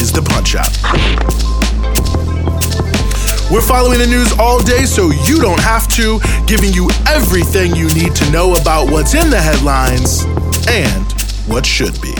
is the Punch Out. We're following the news all day so you don't have to, giving you everything you need to know about what's in the headlines and what should be.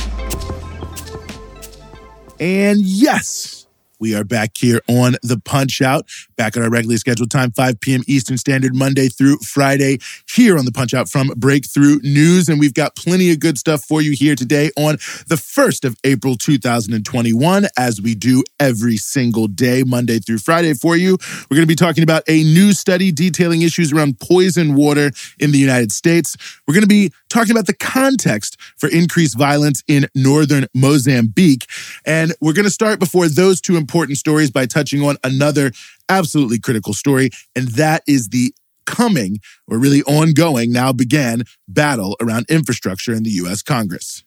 And yes, we are back here on the Punch Out, back at our regularly scheduled time, 5 p.m. Eastern Standard, Monday through Friday, here on the Punch Out from Breakthrough News. And we've got plenty of good stuff for you here today on the 1st of April 2021, as we do every single day, Monday through Friday for you. We're going to be talking about a new study detailing issues around poison water in the United States. We're going to be talking about the context for increased violence in northern Mozambique. And we're going to start before those two important stories by touching on another absolutely critical story, and that is the coming, or really ongoing, now began battle around infrastructure in the U.S. Congress.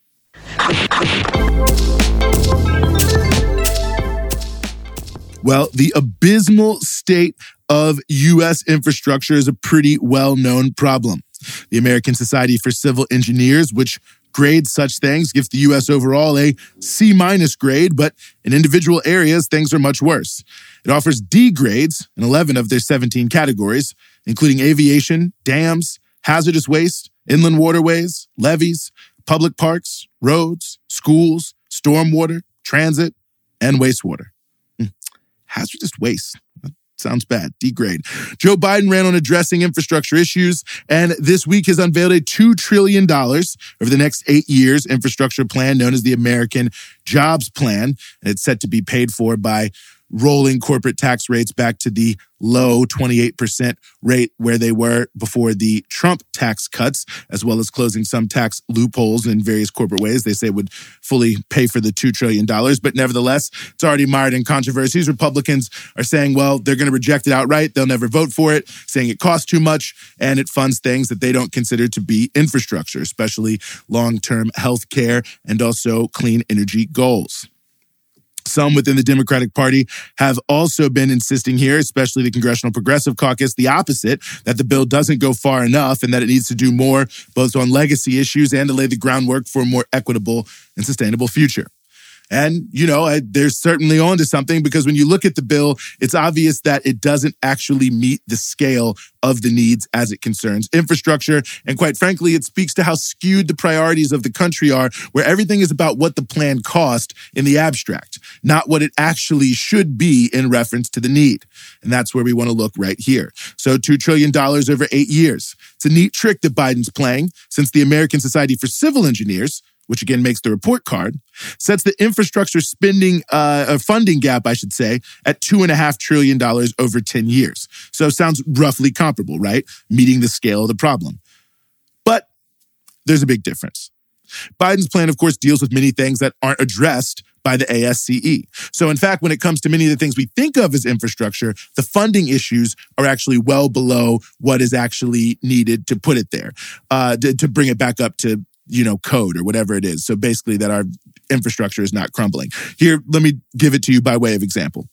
Well, the abysmal state of U.S. infrastructure is a pretty well known problem. The American Society for Civil Engineers, which grades such things, gives the U.S. overall a C minus grade, but in individual areas, things are much worse. It offers D grades in 11 of their 17 categories, including aviation, dams, hazardous waste, inland waterways, levees, public parks, roads, schools, stormwater, transit, and wastewater. Hmm. Hazardous waste. Sounds bad. Degrade. Joe Biden ran on addressing infrastructure issues, and this week has unveiled a $2 trillion over the next eight years infrastructure plan known as the American Jobs Plan. And it's set to be paid for by rolling corporate tax rates back to the low 28% rate where they were before the Trump tax cuts, as well as closing some tax loopholes in various corporate ways they say would fully pay for the $2 trillion. But nevertheless, it's already mired in controversies. Republicans are saying, well, they're going to reject it outright. They'll never vote for it, saying it costs too much and it funds things that they don't consider to be infrastructure, especially long term health care and also clean energy goals. Some within the Democratic Party have also been insisting here, especially the Congressional Progressive Caucus, the opposite that the bill doesn't go far enough and that it needs to do more both on legacy issues and to lay the groundwork for a more equitable and sustainable future. And, you know, they're certainly on to something because when you look at the bill, it's obvious that it doesn't actually meet the scale of the needs as it concerns infrastructure. And quite frankly, it speaks to how skewed the priorities of the country are, where everything is about what the plan cost in the abstract, not what it actually should be in reference to the need. And that's where we want to look right here. So $2 trillion over eight years. It's a neat trick that Biden's playing since the American Society for Civil Engineers which again makes the report card, sets the infrastructure spending uh, funding gap, I should say, at two and a half trillion dollars over 10 years. So sounds roughly comparable, right? Meeting the scale of the problem. But there's a big difference. Biden's plan, of course, deals with many things that aren't addressed by the ASCE. So, in fact, when it comes to many of the things we think of as infrastructure, the funding issues are actually well below what is actually needed to put it there, uh, to, to bring it back up to you know, code or whatever it is. So basically that our infrastructure is not crumbling. Here, let me give it to you by way of example.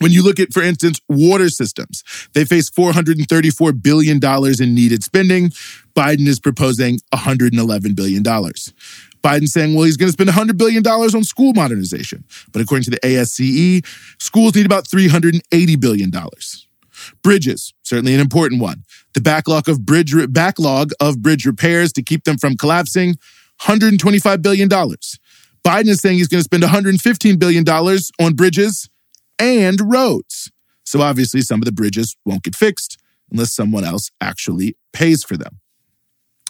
When you look at, for instance, water systems, they face $434 billion in needed spending. Biden is proposing $111 billion. Biden saying, well, he's going to spend $100 billion on school modernization. But according to the ASCE, schools need about $380 billion. Bridges, certainly an important one. The backlog of bridge backlog of bridge repairs to keep them from collapsing, $125 billion. Biden is saying he's going to spend $115 billion on bridges and roads. So obviously some of the bridges won't get fixed unless someone else actually pays for them.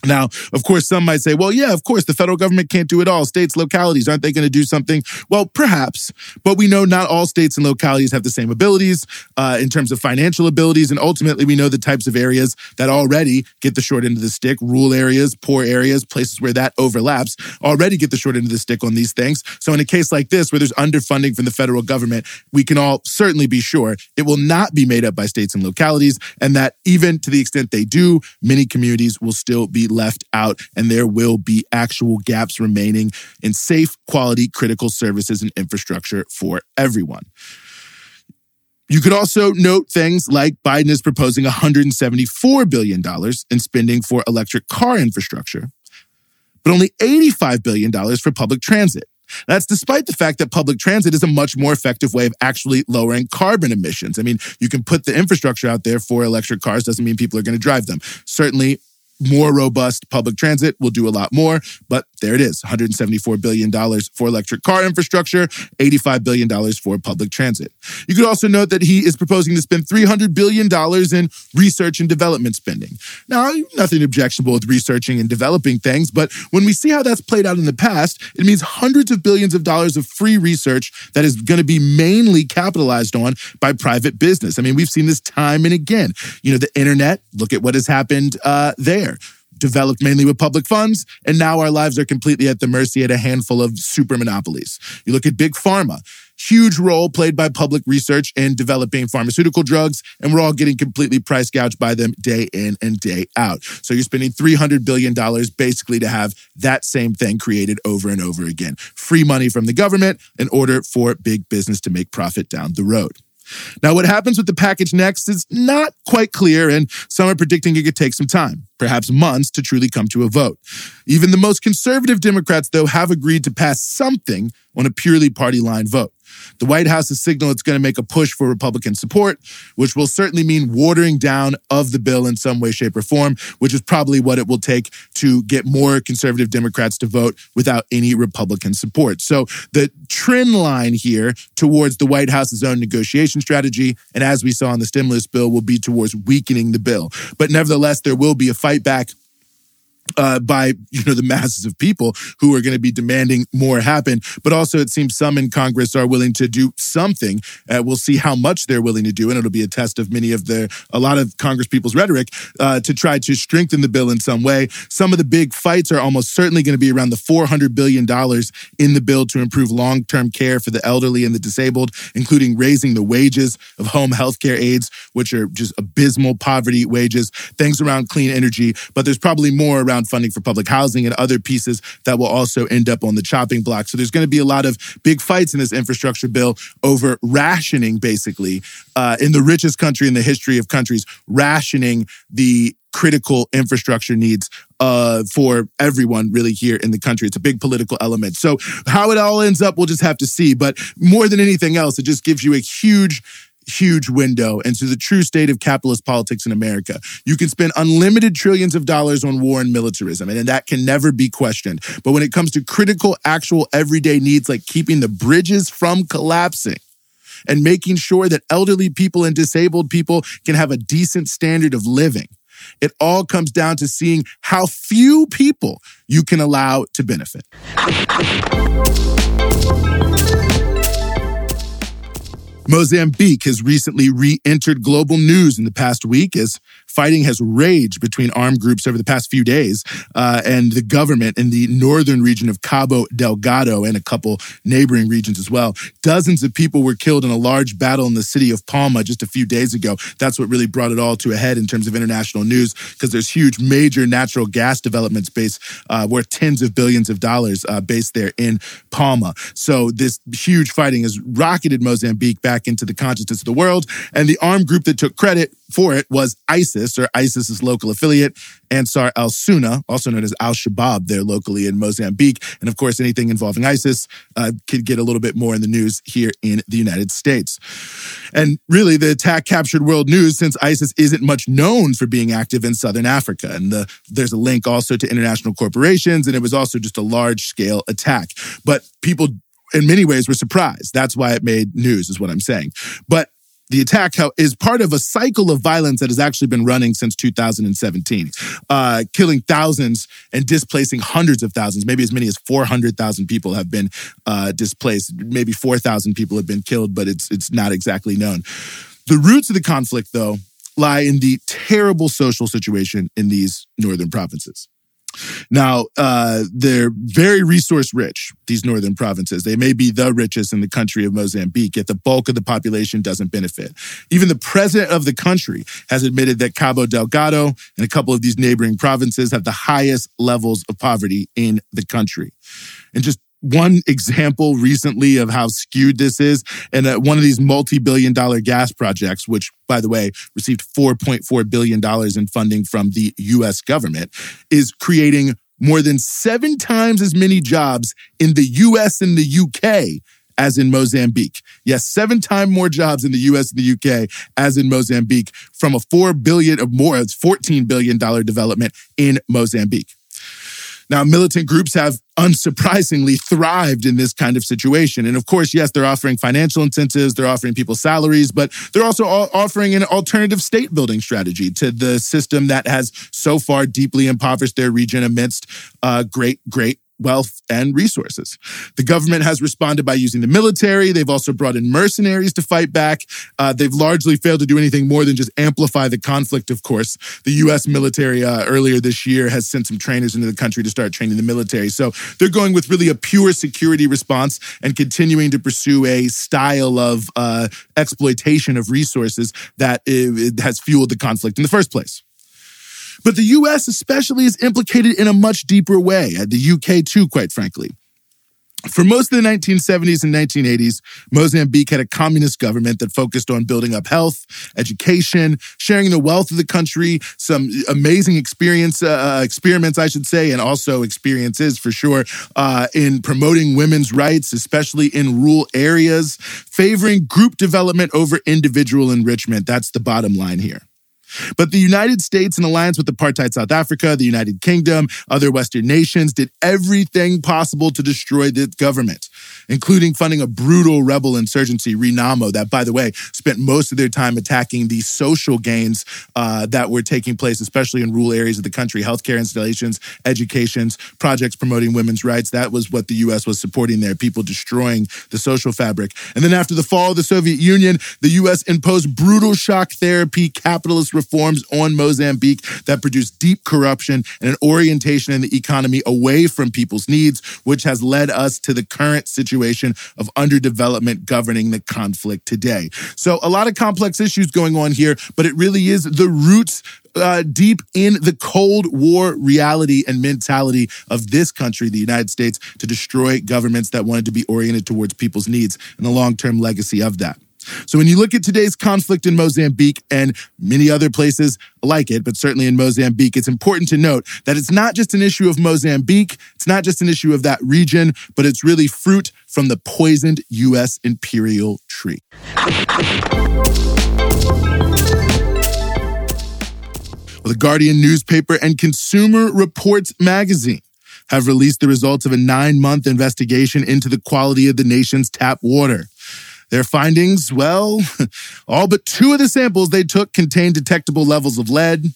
Now, of course, some might say, well, yeah, of course, the federal government can't do it all. States, localities, aren't they going to do something? Well, perhaps, but we know not all states and localities have the same abilities uh, in terms of financial abilities. And ultimately, we know the types of areas that already get the short end of the stick rural areas, poor areas, places where that overlaps already get the short end of the stick on these things. So, in a case like this, where there's underfunding from the federal government, we can all certainly be sure it will not be made up by states and localities. And that even to the extent they do, many communities will still be left out, and there will be actual gaps remaining in safe, quality, critical services and infrastructure for everyone. You could also note things like Biden is proposing $174 billion in spending for electric car infrastructure, but only $85 billion for public transit. That's despite the fact that public transit is a much more effective way of actually lowering carbon emissions. I mean, you can put the infrastructure out there for electric cars, doesn't mean people are going to drive them. Certainly, more robust public transit. Will do a lot more, but there it is $174 billion for electric car infrastructure, $85 billion for public transit. You could also note that he is proposing to spend $300 billion in research and development spending. Now, nothing objectionable with researching and developing things, but when we see how that's played out in the past, it means hundreds of billions of dollars of free research that is going to be mainly capitalized on by private business. I mean, we've seen this time and again. You know, the internet, look at what has happened uh, there developed mainly with public funds, and now our lives are completely at the mercy at a handful of super monopolies. You look at big pharma, huge role played by public research in developing pharmaceutical drugs, and we're all getting completely price gouged by them day in and day out. So you're spending $300 billion basically to have that same thing created over and over again. Free money from the government in order for big business to make profit down the road. Now, what happens with the package next is not quite clear, and some are predicting it could take some time, perhaps months, to truly come to a vote. Even the most conservative Democrats, though, have agreed to pass something on a purely party line vote. The White House has signaled it's going to make a push for Republican support, which will certainly mean watering down of the bill in some way, shape, or form, which is probably what it will take to get more conservative Democrats to vote without any Republican support. So the trend line here towards the White House's own negotiation strategy, and as we saw in the stimulus bill, will be towards weakening the bill. But nevertheless, there will be a fight back uh, by you know the masses of people who are going to be demanding more happen. But also, it seems some in Congress are willing to do something. Uh, we'll see how much they're willing to do, and it'll be a test of many of the a lot of Congress people's rhetoric uh, to try to strengthen the bill in some way. Some of the big fights are almost certainly going to be around the four hundred billion dollars in the bill to improve long term care for the elderly and the disabled, including raising the wages of home health care aides, which are just abysmal poverty wages. Things around clean energy, but there's probably more around funding for public housing and other pieces that will also end up on the chopping block. So there's going to be a lot of big fights in this infrastructure bill over rationing, basically, uh, in the richest country in the history of countries, rationing the critical infrastructure needs uh, for everyone really here in the country. It's a big political element. So how it all ends up, we'll just have to see. But more than anything else, it just gives you a huge huge window into the true state of capitalist politics in America. You can spend unlimited trillions of dollars on war and militarism, and that can never be questioned. But when it comes to critical, actual, everyday needs like keeping the bridges from collapsing, and making sure that elderly people and disabled people can have a decent standard of living. It all comes down to seeing how few people you can allow to benefit. Mozambique has recently re entered global news in the past week as fighting has raged between armed groups over the past few days uh, and the government in the northern region of Cabo Delgado and a couple neighboring regions as well. Dozens of people were killed in a large battle in the city of Palma just a few days ago. That's what really brought it all to a head in terms of international news because there's huge major natural gas development space uh, worth tens of billions of dollars uh, based there in Palma. So this huge fighting has rocketed Mozambique back into the consciousness of the world. And the armed group that took credit for it was ISIS, or ISIS's local affiliate, Ansar al Sunna, also known as Al Shabaab, there locally in Mozambique. And of course, anything involving ISIS uh, could get a little bit more in the news here in the United States. And really, the attack captured world news since ISIS isn't much known for being active in southern Africa. And the, there's a link also to international corporations, and it was also just a large scale attack. But people in many ways were surprised. That's why it made news, is what I'm saying. But the attack is part of a cycle of violence that has actually been running since 2017, uh, killing thousands and displacing hundreds of thousands. Maybe as many as 400,000 people have been uh, displaced. Maybe 4,000 people have been killed, but it's it's not exactly known. The roots of the conflict, though, lie in the terrible social situation in these northern provinces. Now, uh, they're very resource rich, these northern provinces. They may be the richest in the country of Mozambique, yet the bulk of the population doesn't benefit. Even the president of the country has admitted that Cabo Delgado and a couple of these neighboring provinces have the highest levels of poverty in the country. And just one example recently of how skewed this is, and uh, one of these multi-billion dollar gas projects, which, by the way, received $4.4 billion in funding from the US government, is creating more than seven times as many jobs in the US and the UK as in Mozambique. Yes, seven times more jobs in the US and the UK as in Mozambique from a four billion of more, it's $14 billion development in Mozambique. Now, militant groups have unsurprisingly thrived in this kind of situation. And of course, yes, they're offering financial incentives, they're offering people salaries, but they're also offering an alternative state building strategy to the system that has so far deeply impoverished their region amidst uh, great, great wealth, and resources. The government has responded by using the military. They've also brought in mercenaries to fight back. Uh, they've largely failed to do anything more than just amplify the conflict, of course. The U.S. military uh, earlier this year has sent some trainers into the country to start training the military. So they're going with really a pure security response and continuing to pursue a style of uh, exploitation of resources that uh, has fueled the conflict in the first place. But the US, especially, is implicated in a much deeper way, the UK too, quite frankly. For most of the 1970s and 1980s, Mozambique had a communist government that focused on building up health, education, sharing the wealth of the country, some amazing experience uh, uh experiments, I should say, and also experiences for sure uh, in promoting women's rights, especially in rural areas, favoring group development over individual enrichment. That's the bottom line here. But the United States, in alliance with apartheid South Africa, the United Kingdom, other Western nations, did everything possible to destroy the government, including funding a brutal rebel insurgency, Renamo, that, by the way, spent most of their time attacking the social gains uh, that were taking place, especially in rural areas of the country, healthcare installations, educations, projects promoting women's rights. That was what the U.S. was supporting there, people destroying the social fabric. And then after the fall of the Soviet Union, the U.S. imposed brutal shock therapy, capitalist reforms on Mozambique that produce deep corruption and an orientation in the economy away from people's needs, which has led us to the current situation of underdevelopment governing the conflict today. So, a lot of complex issues going on here, but it really is the roots uh, deep in the Cold War reality and mentality of this country, the United States, to destroy governments that wanted to be oriented towards people's needs and the long term legacy of that. So when you look at today's conflict in Mozambique and many other places like it, but certainly in Mozambique, it's important to note that it's not just an issue of Mozambique, it's not just an issue of that region, but it's really fruit from the poisoned U.S. imperial tree. Well, the Guardian newspaper and Consumer Reports magazine have released the results of a nine month investigation into the quality of the nation's tap water. Their findings, well, all but two of the samples they took contained detectable levels of lead.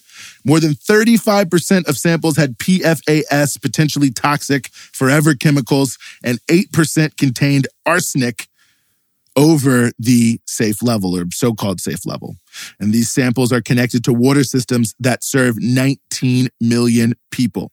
More than 35% of samples had PFAS, potentially toxic forever chemicals, and 8% contained arsenic over the safe level or so called safe level. And these samples are connected to water systems that serve 19 million people.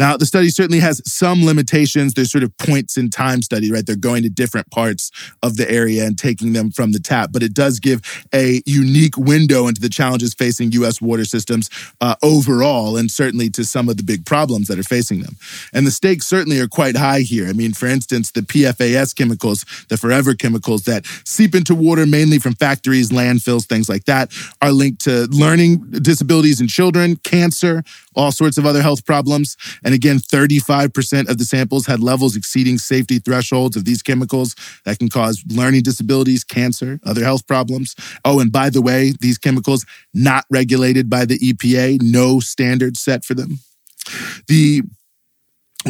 Now, the study certainly has some limitations. There's sort of points in time study, right? They're going to different parts of the area and taking them from the tap, but it does give a unique window into the challenges facing U.S. water systems uh, overall, and certainly to some of the big problems that are facing them. And the stakes certainly are quite high here. I mean, for instance, the PFAS chemicals, the forever chemicals that seep into water mainly from factories, landfills, things like that, are linked to learning disabilities in children, cancer, all sorts of other health problems. And again, 35% of the samples had levels exceeding safety thresholds of these chemicals that can cause learning disabilities, cancer, other health problems. Oh, and by the way, these chemicals not regulated by the EPA, no standards set for them. The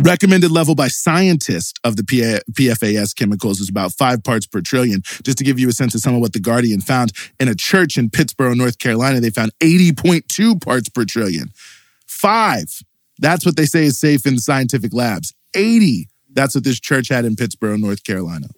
recommended level by scientists of the PFAS chemicals is about five parts per trillion. Just to give you a sense of some of what the Guardian found in a church in Pittsboro, North Carolina, they found 80.2 parts per trillion. Five. That's what they say is safe in scientific labs. 80. That's what this church had in Pittsboro, North Carolina.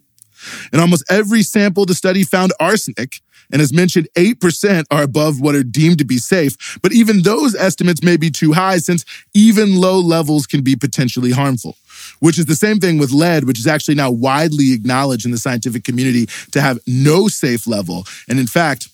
In almost every sample, the study found arsenic, and as mentioned, 8% are above what are deemed to be safe. But even those estimates may be too high since even low levels can be potentially harmful, which is the same thing with lead, which is actually now widely acknowledged in the scientific community to have no safe level. And in fact,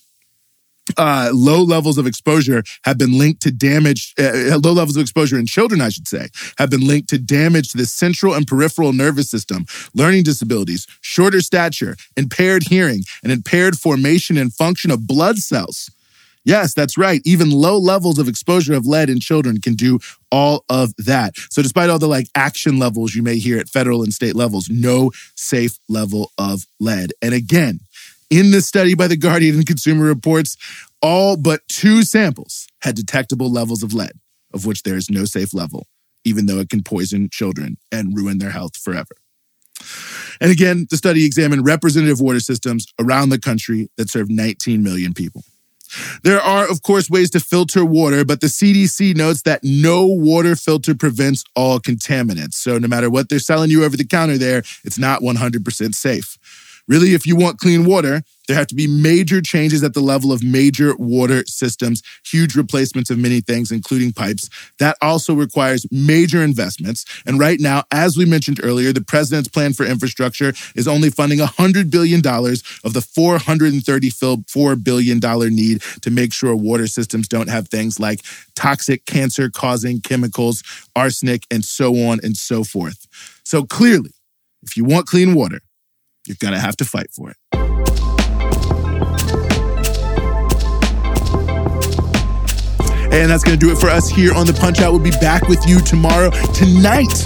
uh, low levels of exposure have been linked to damage, uh, low levels of exposure in children, I should say, have been linked to damage to the central and peripheral nervous system, learning disabilities, shorter stature, impaired hearing, and impaired formation and function of blood cells. Yes, that's right. Even low levels of exposure of lead in children can do all of that. So, despite all the like action levels you may hear at federal and state levels, no safe level of lead. And again, in this study by The Guardian and Consumer Reports, all but two samples had detectable levels of lead, of which there is no safe level, even though it can poison children and ruin their health forever. And again, the study examined representative water systems around the country that serve 19 million people. There are, of course, ways to filter water, but the CDC notes that no water filter prevents all contaminants. So, no matter what they're selling you over the counter there, it's not 100% safe. Really, if you want clean water, there have to be major changes at the level of major water systems, huge replacements of many things, including pipes. That also requires major investments. And right now, as we mentioned earlier, the president's plan for infrastructure is only funding $100 billion of the $434 billion need to make sure water systems don't have things like toxic cancer causing chemicals, arsenic, and so on and so forth. So clearly, if you want clean water, you're going to have to fight for it. And that's going to do it for us here on the Punch Out. We'll be back with you tomorrow, tonight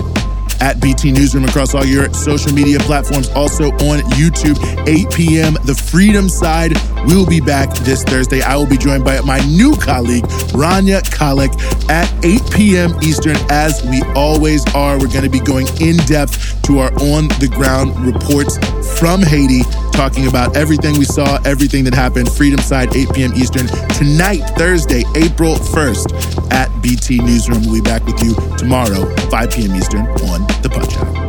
at BT Newsroom across all your social media platforms. Also on YouTube, 8 p.m. The Freedom Side will be back this Thursday. I will be joined by my new colleague, Rania Khalek, at 8 p.m. Eastern, as we always are. We're going to be going in depth to our on the ground reports from Haiti, talking about everything we saw, everything that happened. Freedom Side, 8 p.m. Eastern. Tonight, Thursday, April 1st, at BT Newsroom. We'll be back with you tomorrow, 5 p.m. Eastern on The Punch Out.